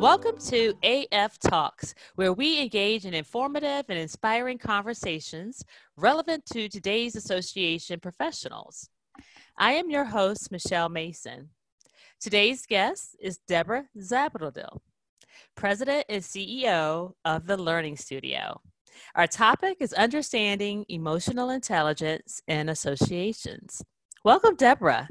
Welcome to AF Talks, where we engage in informative and inspiring conversations relevant to today's association professionals. I am your host, Michelle Mason. Today's guest is Deborah Zabradil, President and CEO of the Learning Studio. Our topic is understanding emotional intelligence in associations. Welcome, Deborah.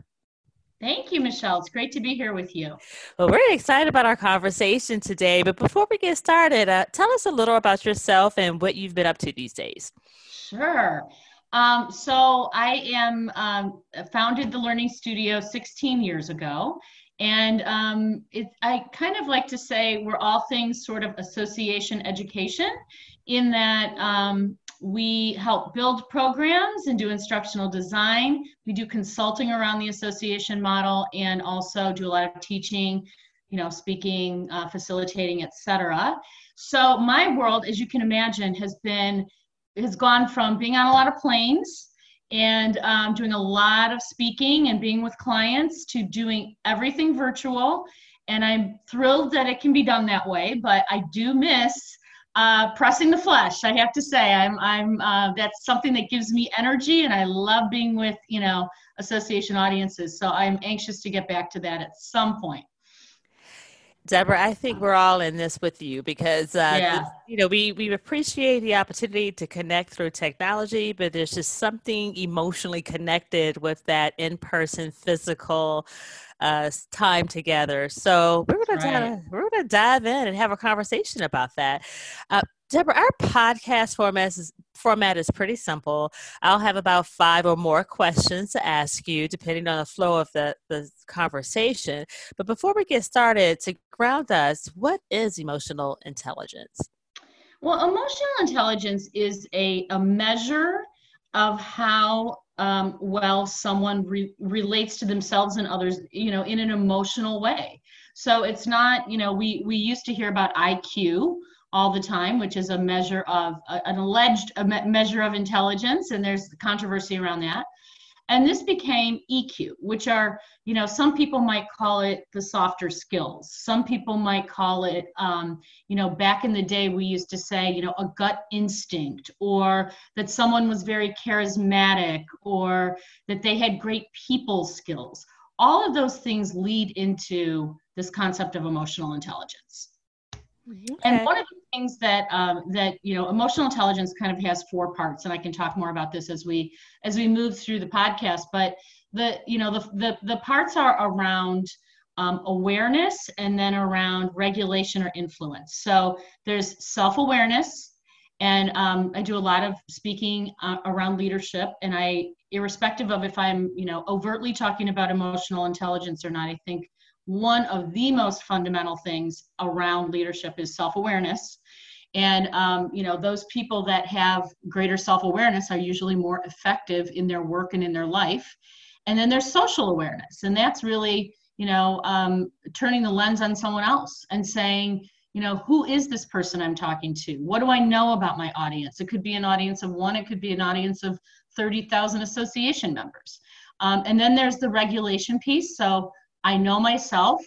Thank you, Michelle. It's great to be here with you. Well, we're excited about our conversation today. But before we get started, uh, tell us a little about yourself and what you've been up to these days. Sure. Um, so I am um, founded the Learning Studio 16 years ago. And um, it, I kind of like to say we're all things sort of association education in that um, we help build programs and do instructional design. We do consulting around the association model and also do a lot of teaching, you know, speaking, uh, facilitating, etc. So my world, as you can imagine, has been has gone from being on a lot of planes and um, doing a lot of speaking and being with clients to doing everything virtual. And I'm thrilled that it can be done that way, but I do miss uh, pressing the flesh. I have to say, I'm, I'm, uh, that's something that gives me energy, and I love being with, you know, association audiences. So I'm anxious to get back to that at some point. Deborah, I think we're all in this with you because uh, yeah. you know we we appreciate the opportunity to connect through technology, but there's just something emotionally connected with that in-person physical uh, time together. So we're gonna right. dive, we're gonna dive in and have a conversation about that. Uh, Deborah, our podcast format is, format is pretty simple. I'll have about five or more questions to ask you, depending on the flow of the, the conversation. But before we get started, to ground us, what is emotional intelligence? Well, emotional intelligence is a, a measure of how um, well someone re- relates to themselves and others, you know, in an emotional way. So it's not, you know, we we used to hear about IQ all the time, which is a measure of an alleged a me- measure of intelligence, and there's controversy around that. And this became EQ, which are, you know, some people might call it the softer skills. Some people might call it, um, you know, back in the day, we used to say, you know, a gut instinct, or that someone was very charismatic, or that they had great people skills. All of those things lead into this concept of emotional intelligence. Okay. And one of the things that um, that you know emotional intelligence kind of has four parts, and I can talk more about this as we as we move through the podcast. But the you know the the, the parts are around um, awareness and then around regulation or influence. So there's self awareness, and um, I do a lot of speaking uh, around leadership, and I irrespective of if I'm you know overtly talking about emotional intelligence or not, I think one of the most fundamental things around leadership is self-awareness. And um, you know those people that have greater self-awareness are usually more effective in their work and in their life. And then there's social awareness and that's really you know um, turning the lens on someone else and saying you know who is this person i'm talking to? What do i know about my audience? It could be an audience of one it could be an audience of 30000 association members. Um, and then there's the regulation piece. So I know myself.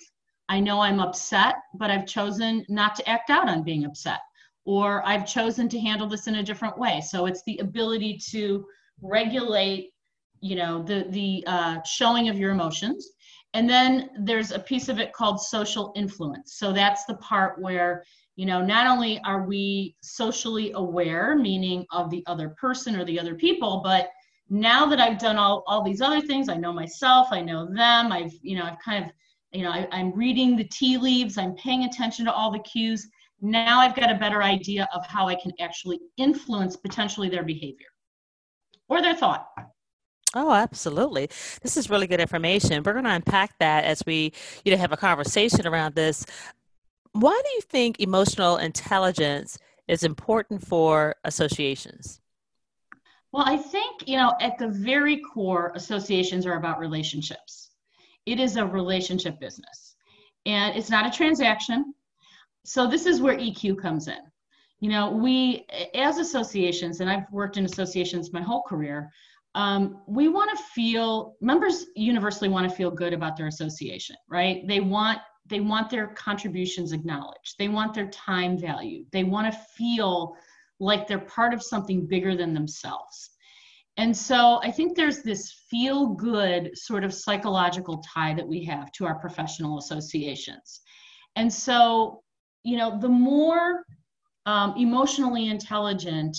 I know I'm upset, but I've chosen not to act out on being upset, or I've chosen to handle this in a different way. So it's the ability to regulate, you know, the the uh, showing of your emotions. And then there's a piece of it called social influence. So that's the part where you know not only are we socially aware meaning of the other person or the other people but now that I've done all, all these other things, I know myself, I know them, I've, you know, I've kind of, you know, I, I'm reading the tea leaves, I'm paying attention to all the cues. Now I've got a better idea of how I can actually influence potentially their behavior or their thought. Oh, absolutely. This is really good information. We're going to unpack that as we, you know, have a conversation around this. Why do you think emotional intelligence is important for associations? Well, I think, you know, at the very core, associations are about relationships. It is a relationship business and it's not a transaction. So, this is where EQ comes in. You know, we, as associations, and I've worked in associations my whole career, um, we want to feel, members universally want to feel good about their association, right? They want they want their contributions acknowledged they want their time valued they want to feel like they're part of something bigger than themselves. And so i think there's this feel good sort of psychological tie that we have to our professional associations. And so you know the more um, emotionally intelligent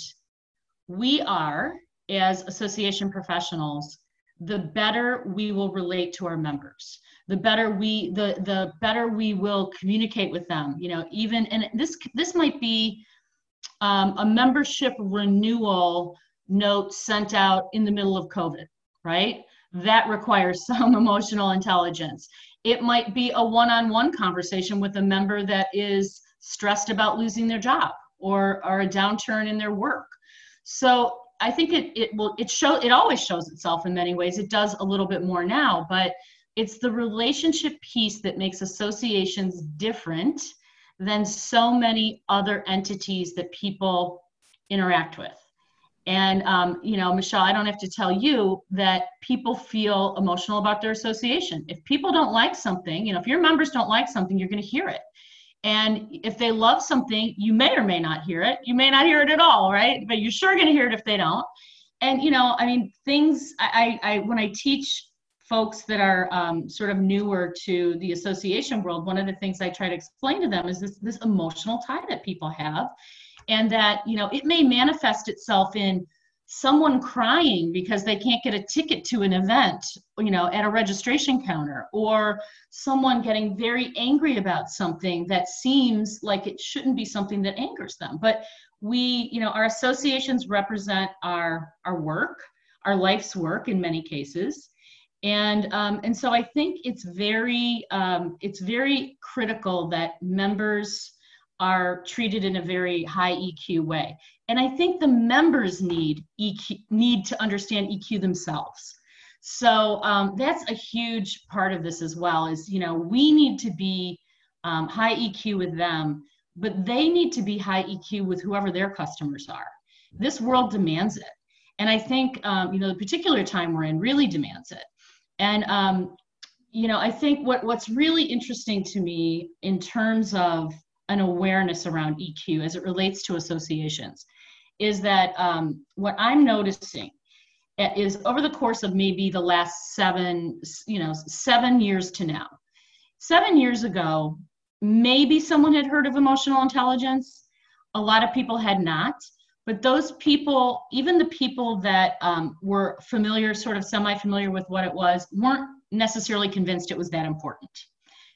we are as association professionals the better we will relate to our members. The better we the the better we will communicate with them you know even and this this might be um, a membership renewal note sent out in the middle of covid right? That requires some emotional intelligence. It might be a one-on-one conversation with a member that is stressed about losing their job or or a downturn in their work. So i think it it will it show it always shows itself in many ways. It does a little bit more now but it's the relationship piece that makes associations different than so many other entities that people interact with. And, um, you know, Michelle, I don't have to tell you that people feel emotional about their association. If people don't like something, you know, if your members don't like something, you're going to hear it. And if they love something, you may or may not hear it. You may not hear it at all, right? But you're sure going to hear it if they don't. And, you know, I mean, things, I, I, when I teach folks that are um, sort of newer to the association world, one of the things I try to explain to them is this, this emotional tie that people have. And that, you know, it may manifest itself in someone crying because they can't get a ticket to an event, you know, at a registration counter, or someone getting very angry about something that seems like it shouldn't be something that angers them. But we, you know, our associations represent our our work, our life's work in many cases and um, and so I think it's very um, it's very critical that members are treated in a very high EQ way. And I think the members need EQ need to understand EQ themselves. So um, that's a huge part of this as well. Is you know we need to be um, high EQ with them, but they need to be high EQ with whoever their customers are. This world demands it, and I think um, you know the particular time we're in really demands it. And um, you know, I think what what's really interesting to me in terms of an awareness around EQ as it relates to associations is that um, what I'm noticing is over the course of maybe the last seven, you know, seven years to now. Seven years ago, maybe someone had heard of emotional intelligence. A lot of people had not. But those people, even the people that um, were familiar, sort of semi familiar with what it was, weren't necessarily convinced it was that important.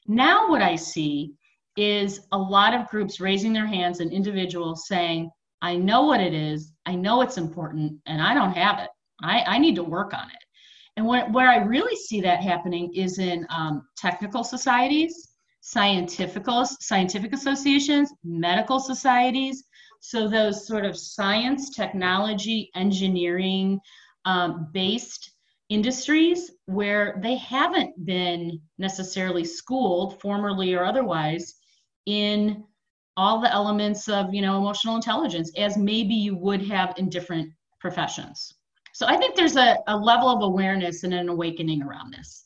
Now, what I see is a lot of groups raising their hands and individuals saying, I know what it is, I know it's important, and I don't have it. I, I need to work on it. And what, where I really see that happening is in um, technical societies, scientific, scientific associations, medical societies, so those sort of science, technology, engineering um, based industries where they haven't been necessarily schooled, formerly or otherwise, in all the elements of you know emotional intelligence as maybe you would have in different professions. So I think there's a, a level of awareness and an awakening around this.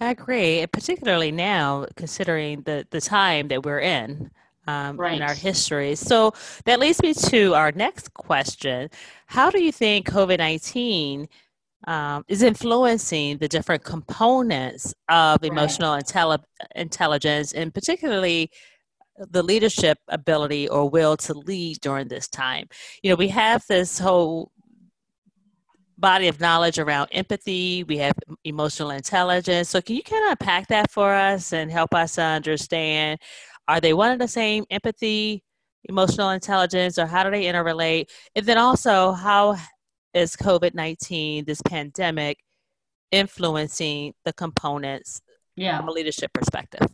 I agree, particularly now, considering the the time that we're in um, right. in our history. So that leads me to our next question. How do you think COVID 19 um, is influencing the different components of right. emotional intelli- intelligence and particularly the leadership ability or will to lead during this time? You know, we have this whole body of knowledge around empathy, we have emotional intelligence. So, can you kind of unpack that for us and help us understand are they one and the same? Empathy, emotional intelligence, or how do they interrelate? And then also, how is COVID 19, this pandemic, influencing the components yeah. from a leadership perspective?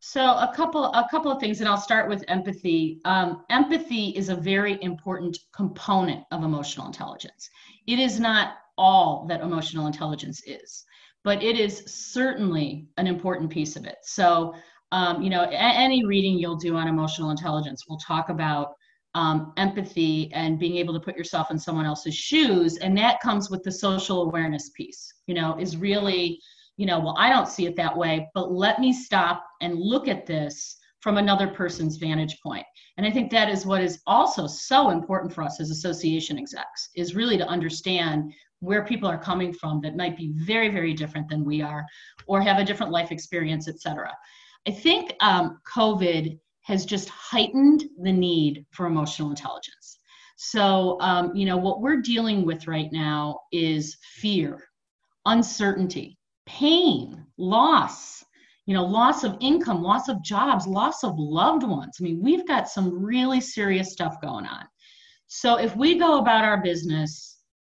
So a couple a couple of things, and I'll start with empathy. Um, empathy is a very important component of emotional intelligence. It is not all that emotional intelligence is, but it is certainly an important piece of it. So um, you know, a- any reading you'll do on emotional intelligence will talk about um, empathy and being able to put yourself in someone else's shoes. And that comes with the social awareness piece, you know, is really you know, well, I don't see it that way, but let me stop and look at this from another person's vantage point. And I think that is what is also so important for us as association execs is really to understand where people are coming from that might be very, very different than we are or have a different life experience, et cetera. I think um, COVID has just heightened the need for emotional intelligence. So, um, you know, what we're dealing with right now is fear, uncertainty, pain, loss, you know, loss of income, loss of jobs, loss of loved ones. I mean, we've got some really serious stuff going on. So, if we go about our business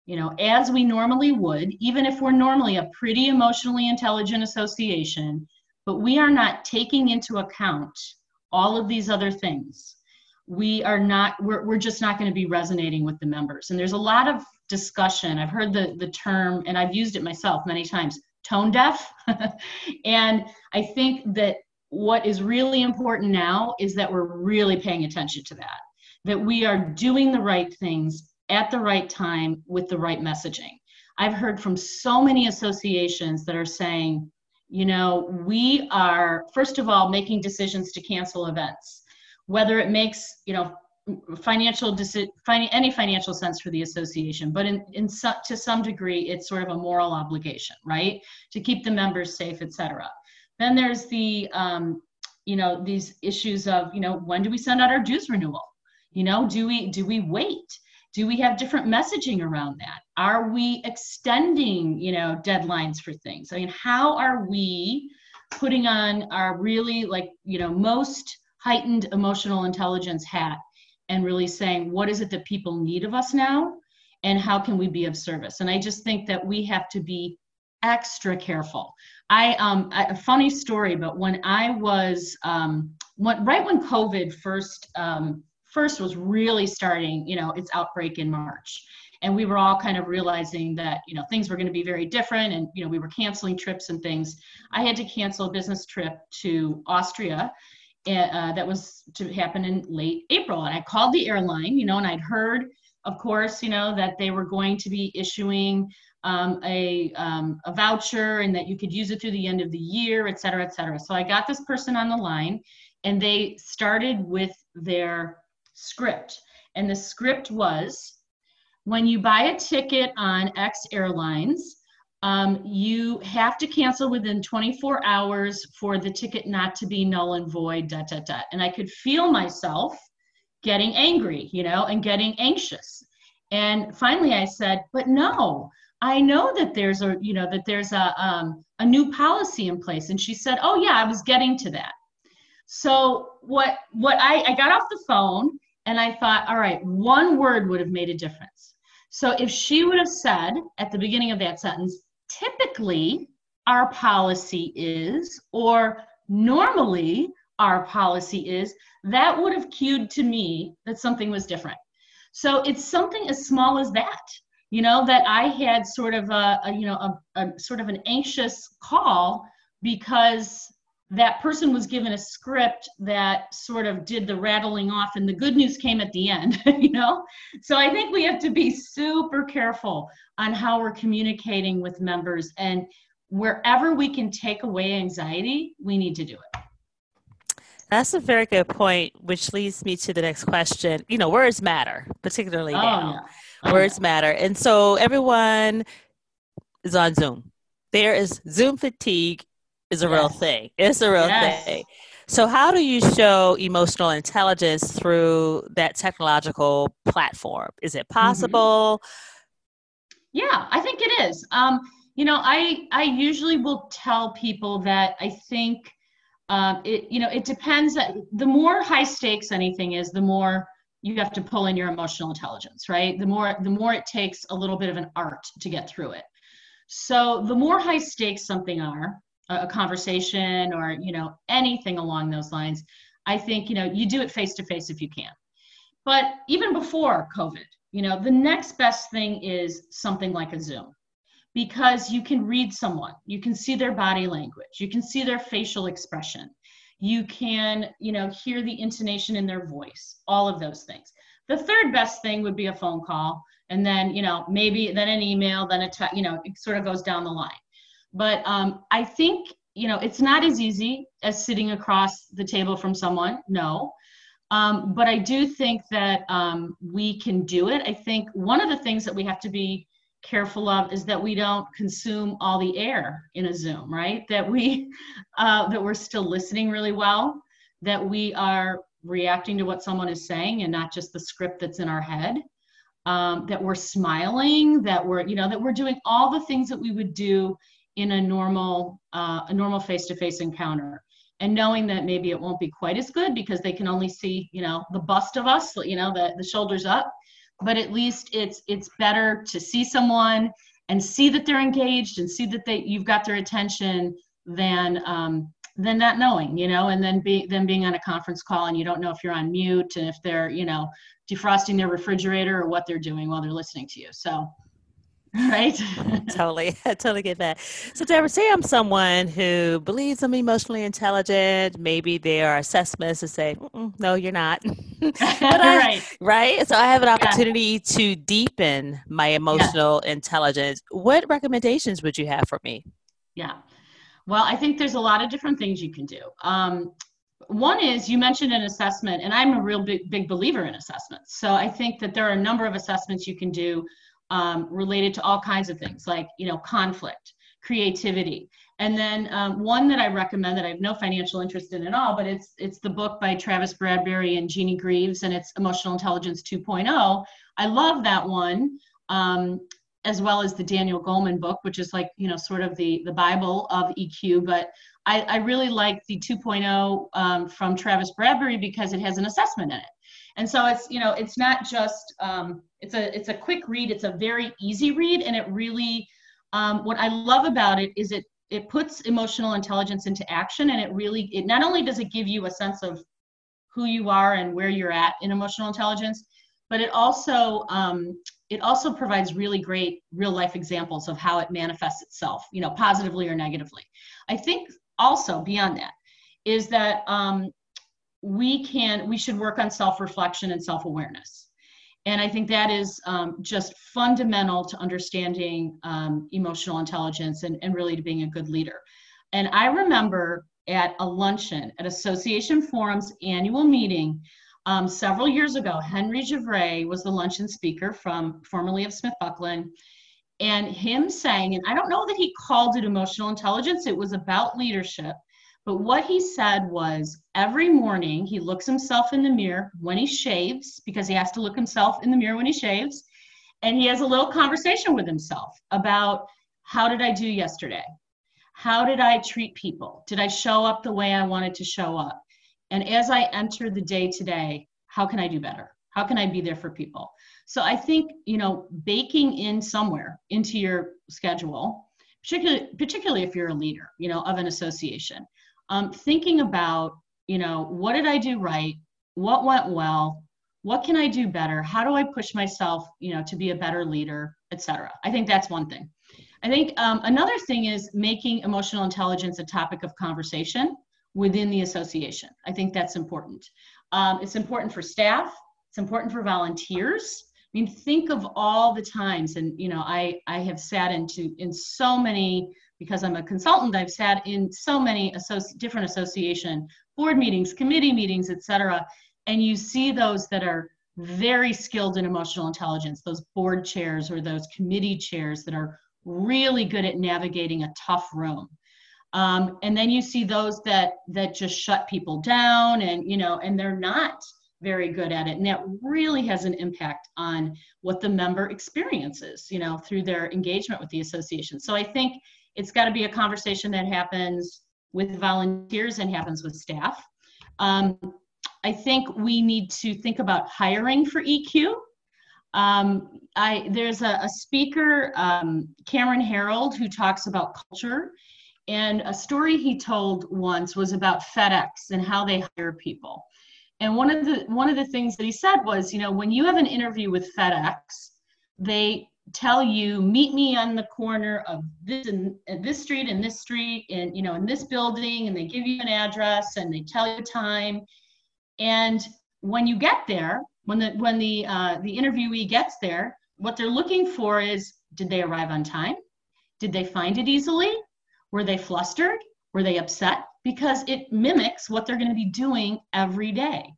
you know, as we normally would, even if we're normally a pretty emotionally intelligent association, but we are not taking into account all of these other things. We are not, we're, we're just not going to be resonating with the members. And there's a lot of discussion. I've heard the, the term, and I've used it myself many times tone deaf. and I think that what is really important now is that we're really paying attention to that, that we are doing the right things at the right time with the right messaging. I've heard from so many associations that are saying, you know, we are, first of all, making decisions to cancel events, whether it makes, you know, financial deci- any financial sense for the association but in, in su- to some degree it's sort of a moral obligation right? To keep the members safe etc then there's the um, you know these issues of you know when do we send out our dues renewal? You know do we do we wait do we have different messaging around that? Are we extending you know deadlines for things? I mean how are we putting on our really like you know most heightened emotional intelligence hat and really saying what is it that people need of us now? And how can we be of service? And i just think that we have to be extra careful. I um a funny story but when i was um when, right when covid first um first was really starting, you know, its outbreak in March. And we were all kind of realizing that, you know, things were going to be very different and, you know, we were canceling trips and things. I had to cancel a business trip to Austria eh, uh, that was to happen in late April. And I called the airline, you know, and I'd heard, of course, you know, that they were going to be issuing um, a, um, a voucher and that you could use it through the end of the year, et cetera, et cetera. So I got this person on the line and they started with their script. And the script was when you buy a ticket on X Airlines, um, you have to cancel within 24 hours for the ticket not to be null and void, dot, dot, dot. And I could feel myself getting angry, you know, and getting anxious. And finally I said, but no, I know that there's a, you know, that there's a, um, a new policy in place. And she said, oh yeah, I was getting to that. So what, what I, I got off the phone and I thought, all right, one word would have made a difference. So if she would have said at the beginning of that sentence, typically our policy is, or normally our policy is, that would have cued to me that something was different. So it's something as small as that, you know, that I had sort of a, a you know, a, a sort of an anxious call because that person was given a script that sort of did the rattling off and the good news came at the end you know? So i think we have to be super careful on how we're communicating with members and wherever we can take away anxiety we need to do it. That's a very good point which leads me to the next question. You know words matter particularly oh, now. yeah. oh, words yeah. matter. And so everyone is on zoom. There is zoom fatigue is a yes. real thing. It's a real yes. thing. So, how do you show emotional intelligence through that technological platform? Is it mm-hmm. possible? Yeah, I think it is. Um, you know, I I usually will tell people that I think um, it you know it depends. That The more high stakes anything is, the more you have to pull in your emotional intelligence, right? The more the more it takes a little bit of an art to get through it. So the more high stakes something are, a conversation or you know anything along those lines i think you know you do it face to face if you can. But even before covid you know the next best thing is something like a zoom because you can read someone you can see their body language you can see their facial expression you can you know hear the intonation in their voice all of those things. The third best thing would be a phone call and then you know maybe then an email then a te- you know it sort of goes down the line But um, I think, you know, it's not as easy as sitting across the table from someone, no. Um, but I do think that um, we can do it. I think one of the things that we have to be careful of is that we don't consume all the air in a Zoom, right? That we uh, that we're still listening really well, that we are reacting to what someone is saying and not just the script that's in our head. Um, that we're smiling, that we're you know that we're doing all the things that we would do in a normal uh, a normal face-to-face encounter. And knowing that maybe it won't be quite as good because they can only see you know the bust of us you know the, the shoulders up but at least it's it's better to see someone and see that they're engaged and see that they you've got their attention than um, than not knowing you know and then be then being on a conference call and you don't know if you're on mute and if they're you know defrosting their refrigerator or what they're doing while they're listening to you. So right. Totally i totally get that. So deborah say i'm someone who believes i'm emotionally intelligent. Maybe there are assessments to say no you're not. I, right. right? So i have an opportunity yeah. to deepen my emotional yeah. intelligence. What recommendations would you have for me? Yeah. Well i think there's a lot of different things you can do. Um, one is you mentioned an assessment and i'm a real big, big believer in assessments. So i think that there are a number of assessments you can do um, related to all kinds of things like you know conflict creativity. And then um, one that i recommend that i have no financial interest in at all but it's it's the book by travis bradberry and jeannie greaves and it's emotional intelligence 2.0 i love that one um, as well as the daniel goleman book which is like you know sort of the the bible of eq but i, I really like the 2.0 um, from travis bradberry because it has an assessment in it. And so it's you know it's not just um, it's a it's a quick read it's a very easy read and it really um, what i love about it is it it puts emotional intelligence into action and it really it not only does it give you a sense of who you are and where you're at in emotional intelligence but it also um, it also provides really great real life examples of how it manifests itself you know positively or negatively. I think also beyond that is that um, we can we should work on self-reflection and self-awareness and i think that is um, just fundamental to understanding um, emotional intelligence and, and really to being a good leader. And i remember at a luncheon at association forum's annual meeting um, several years ago henry Givray was the luncheon speaker from formerly of SmithBucklin and him saying and i don't know that he called it emotional intelligence it was about leadership but what he said was every morning he looks himself in the mirror when he shaves, because he has to look himself in the mirror when he shaves, and he has a little conversation with himself about how did I do yesterday? How did I treat people? Did I show up the way I wanted to show up? And as I enter the day today, how can I do better? How can I be there for people? So I think, you know, baking in somewhere into your schedule, particularly particularly if you're a leader, you know, of an association, um, thinking about, you know, what did I do right? What went well? What can I do better? How do I push myself, you know, to be a better leader, etc. I think that's one thing. I think um, another thing is making emotional intelligence a topic of conversation within the association. I think that's important. Um, it's important for staff. It's important for volunteers. I mean, think of all the times, and you know, I I have sat into in so many because I'm a consultant, I've sat in so many associ- different association board meetings, committee meetings, et cetera, and you see those that are very skilled in emotional intelligence, those board chairs or those committee chairs that are really good at navigating a tough room. Um, and then you see those that that just shut people down and you know and they're not very good at it and that really has an impact on what the member experiences you know through their engagement with the association so i think it's got to be a conversation that happens with volunteers and happens with staff. Um, I think we need to think about hiring for EQ. Um, I, there's a, a speaker, um, Cameron Herold, who talks about culture. And a story he told once was about FedEx and how they hire people. And one of the one of the things that he said was, you know, when you have an interview with FedEx, they tell you meet me on the corner of this and, this street and this street and you know in this building and they give you an address and they tell you time and when you get there when the when the uh, the interviewee gets there what they're looking for is did they arrive on time did they find it easily Were they flustered? Were they upset? Because it mimics what they're going to be doing every day.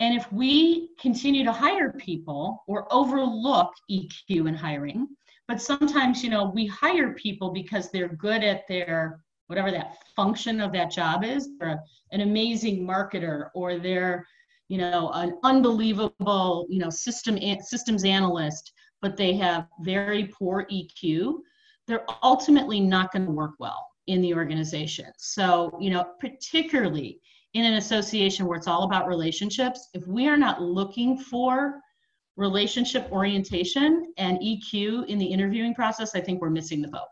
And if we continue to hire people or overlook EQ in hiring, but sometimes, you know, we hire people because they're good at their whatever that function of that job is, or an amazing marketer, or they're, you know, an unbelievable, you know, system systems analyst, but they have very poor EQ, they're ultimately not going to work well in the organization. So, you know, particularly in an association where it's all about relationships, if we are not looking for relationship orientation and EQ in the interviewing process, I think we're missing the boat.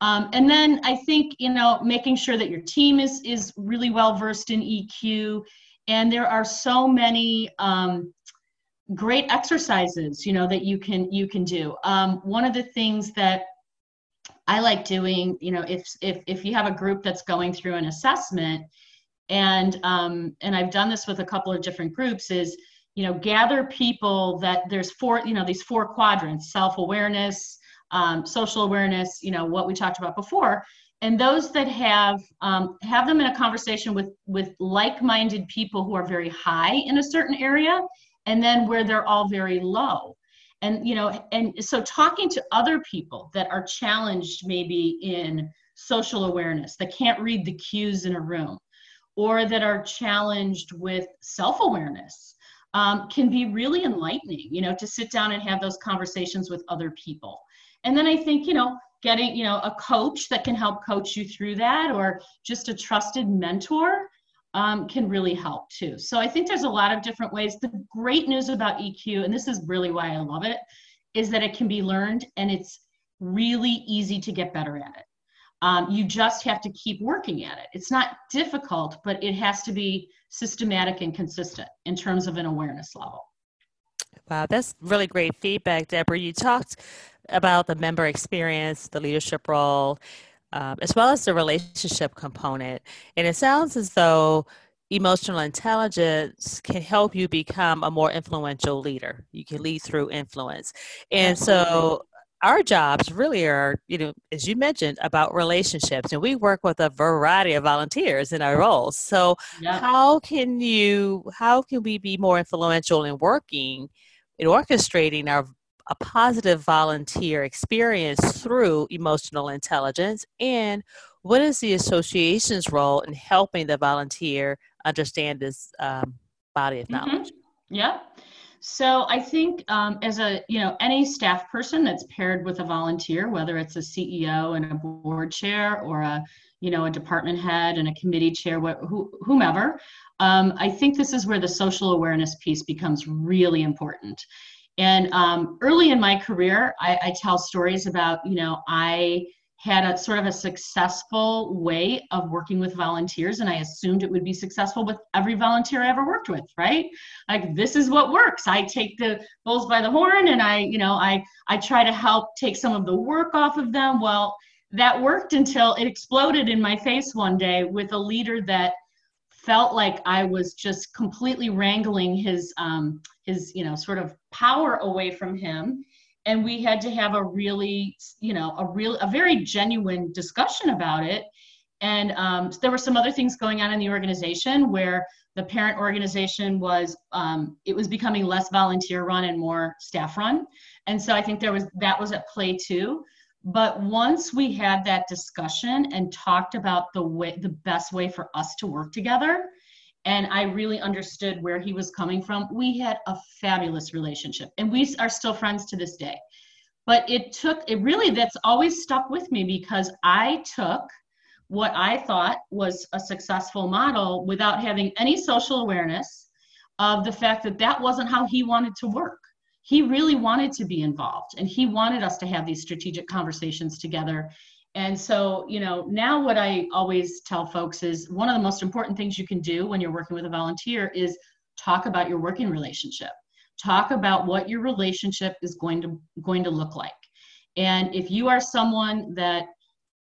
Um, and then I think you know making sure that your team is is really well versed in EQ, and there are so many um, great exercises you know that you can you can do. Um, one of the things that I like doing, you know, if if if you have a group that's going through an assessment, and um, and I've done this with a couple of different groups, is you know gather people that there's four you know these four quadrants: self awareness, um, social awareness, you know what we talked about before, and those that have um, have them in a conversation with with like-minded people who are very high in a certain area, and then where they're all very low. And you know and so talking to other people that are challenged maybe in social awareness that can't read the cues in a room or that are challenged with self-awareness um, can be really enlightening you know to sit down and have those conversations with other people and then i think you know getting you know a coach that can help coach you through that or just a trusted mentor um, can really help too. So I think there's a lot of different ways. The great news about EQ, and this is really why I love it, is that it can be learned and it's really easy to get better at it. Um, you just have to keep working at it. It's not difficult, but it has to be systematic and consistent in terms of an awareness level. Wow, that's really great feedback, Deborah. You talked about the member experience, the leadership role, um, as well as the relationship component. And it sounds as though emotional intelligence can help you become a more influential leader. You can lead through influence. And so our jobs really are, you know, as you mentioned, about relationships. And we work with a variety of volunteers in our roles. So yeah. how can you how can we be more influential in working in orchestrating our a positive volunteer experience through emotional intelligence? And what is the association's role in helping the volunteer understand this um, body of mm-hmm. knowledge? Mm-hmm. Yeah. So I think um, as a you know any staff person that's paired with a volunteer, whether it's a CEO and a board chair or a you know a department head and a committee chair, wh- whomever, um, I think this is where the social awareness piece becomes really important. And um, early in my career, I, I tell stories about, you know, I had a sort of a successful way of working with volunteers and i assumed it would be successful with every volunteer i ever worked with right? Like this is what works. I take the bulls by the horn and i you know i i try to help take some of the work off of them. Well that worked until it exploded in my face one day with a leader that felt like I was just completely wrangling his um, his you know sort of power away from him, and we had to have a really you know a real a very genuine discussion about it. And um, there were some other things going on in the organization where the parent organization was um, it was becoming less volunteer run and more staff run, and so I think there was that was at play too. But once we had that discussion and talked about the way, the best way for us to work together, and I really understood where he was coming from, we had a fabulous relationship. And we are still friends to this day. But it took, it really, that's always stuck with me because I took what I thought was a successful model without having any social awareness of the fact that that wasn't how he wanted to work he really wanted to be involved and he wanted us to have these strategic conversations together and so you know now what i always tell folks is one of the most important things you can do when you're working with a volunteer is talk about your working relationship talk about what your relationship is going to going to look like and if you are someone that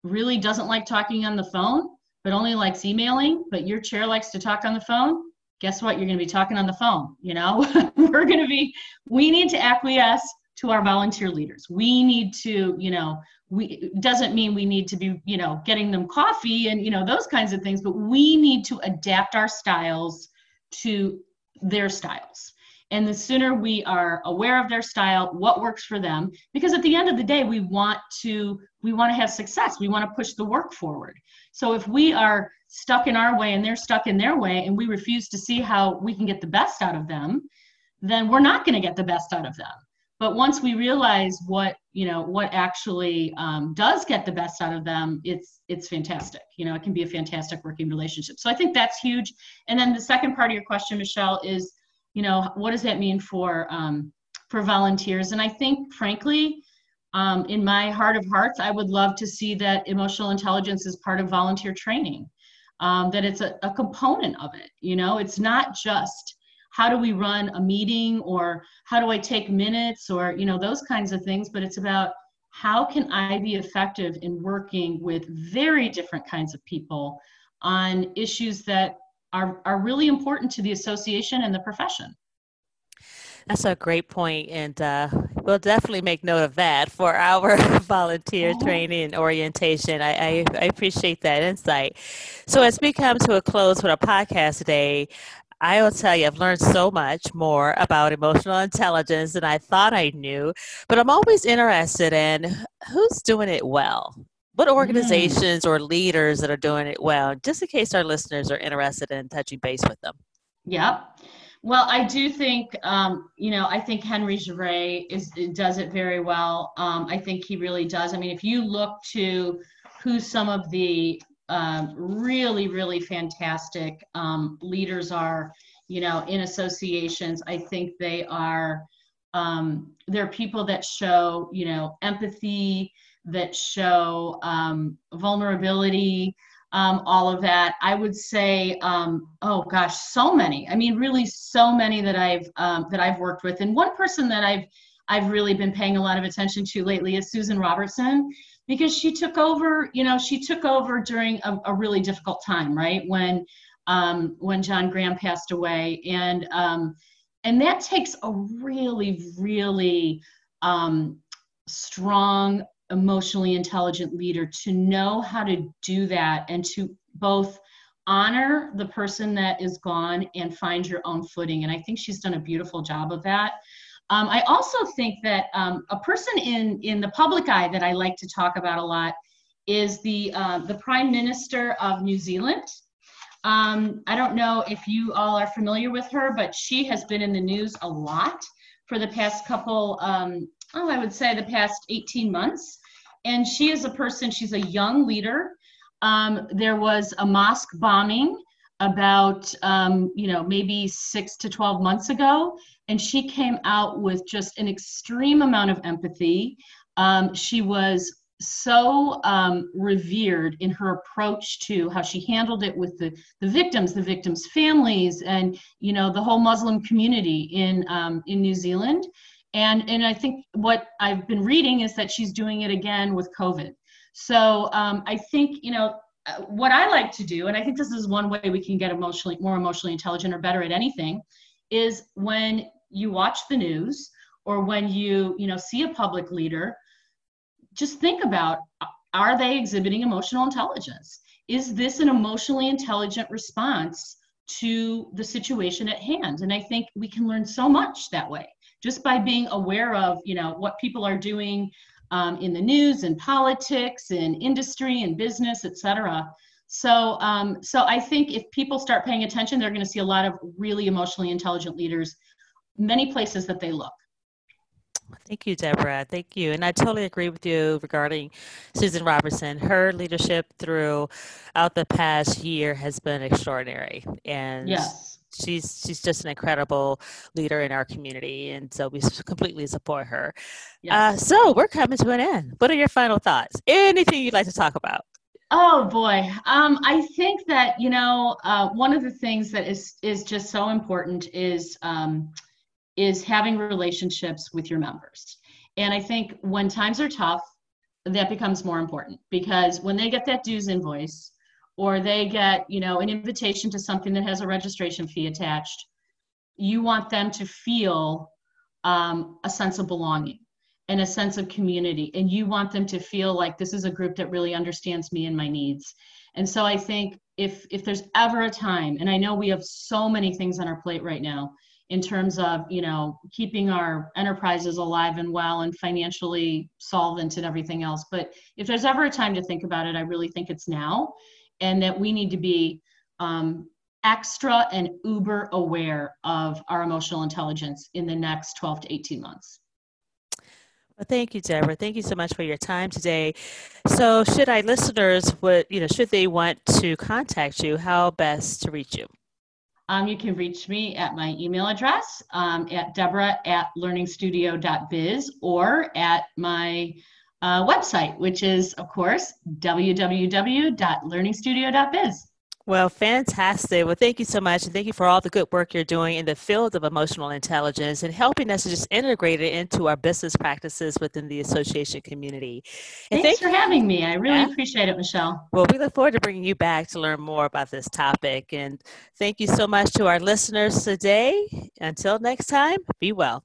really doesn't like talking on the phone but only likes emailing but your chair likes to talk on the phone guess what? You're going to be talking on the phone. You know, we're going to be, we need to acquiesce to our volunteer leaders. We need to, you know, we doesn't mean we need to be you know getting them coffee and you know those kinds of things but we need to adapt our styles to their styles. And the sooner we are aware of their style what works for them because at the end of the day we want to we want to have success. We want to push the work forward. So if we are stuck in our way and they're stuck in their way and we refuse to see how we can get the best out of them then we're not going to get the best out of them but once we realize what you know what actually um, does get the best out of them it's it's fantastic. You know it can be a fantastic working relationship. So i think that's huge. And then the second part of your question michelle is you know what does that mean for um, for volunteers? And i think frankly um, in my heart of hearts i would love to see that emotional intelligence is part of volunteer training. Um, that it's a, a component of it. You know it's not just how do we run a meeting or how do I take minutes or, you know, those kinds of things. But it's about how can I be effective in working with very different kinds of people on issues that are, are really important to the association and the profession. That's a great point, and uh, we'll definitely make note of that for our volunteer training and orientation. I, I, I, appreciate that insight. So, as we come to a close with our podcast today, I will tell you, I've learned so much more about emotional intelligence than I thought I knew, but I'm always interested in who's doing it well. What mm. organizations mm. or leaders that are doing it well, just in case our listeners are interested in touching base with them. Yep. Well, I do think, um, you know, I think Henry Givray is does it very well. Um, I think he really does. I mean, if you look to who some of the um, really, really fantastic um, leaders are, you know, in associations. I think they are, um, they're people that show, you know, empathy, that show um, vulnerability, um, all of that. I would say, um, oh gosh, so many. I mean, really, so many that I've that I've worked with. And one person that I've I've really been paying a lot of attention to lately is Susan Robertson because she took over you know she took over during a, a really difficult time right? When um, when john graham passed away. And um, and that takes a really really um, strong emotionally intelligent leader to know how to do that and to both honor the person that is gone and find your own footing. And i think she's done a beautiful job of that um, I also think that um, a person in, in the public eye that I like to talk about a lot is the, uh, the Prime Minister of New Zealand. Um, I don't know if you all are familiar with her, but she has been in the news a lot for the past couple, um, oh, I would say the past 18 months. And she is a person, she's a young leader. Um, there was a mosque bombing about um, you know maybe six to 12 months ago and she came out with just an extreme amount of empathy. Um, she was so um, revered in her approach to how she handled it with the, the victims the victims families and you know the whole muslim community in um, in new zealand. And and i think what i've been reading is that she's doing it again with covid. So um, i think you know what I like to do, and I think this is one way we can get emotionally more emotionally intelligent or better at anything, is when you watch the news or when you you know see a public leader, just think about are they exhibiting emotional intelligence? Is this an emotionally intelligent response to the situation at hand? And I think we can learn so much that way just by being aware of you know what people are doing um, in the news and politics and industry and business, et cetera. So, um, so I think if people start paying attention, they're going to see a lot of really emotionally intelligent leaders, many places that they look. Thank you, Deborah. Thank you. And I totally agree with you regarding Susan Robertson. Her leadership throughout the past year has been extraordinary. And yes she's she's just an incredible leader in our community, and so we completely support her. Yes. Uh, so we're coming to an end. What are your final thoughts? Anything you'd like to talk about? Oh boy, um, I think that you know uh, one of the things that is is just so important is um, is having relationships with your members, and I think when times are tough, that becomes more important because when they get that dues invoice or they get you know an invitation to something that has a registration fee attached you want them to feel um, a sense of belonging and a sense of community. And you want them to feel like this is a group that really understands me and my needs. And so i think if if there's ever a time and i know we have so many things on our plate right now in terms of you know keeping our enterprises alive and well and financially solvent and everything else but if there's ever a time to think about it i really think it's now and that we need to be um, extra and uber aware of our emotional intelligence in the next 12 to 18 months well, thank you, Deborah. Thank you so much for your time today. So, should our listeners would you know should they want to contact you, how best to reach you? Um, you can reach me at my email address um, at Deborah at learningstudio.biz or at my uh, website, which is, of course, www.learningstudio.biz. Well, fantastic. Well, thank you so much. And thank you for all the good work you're doing in the field of emotional intelligence and helping us to just integrate it into our business practices within the association community. And Thanks thank for having me. I really yeah. appreciate it, Michelle. Well, we look forward to bringing you back to learn more about this topic. And thank you so much to our listeners today. Until next time, be well.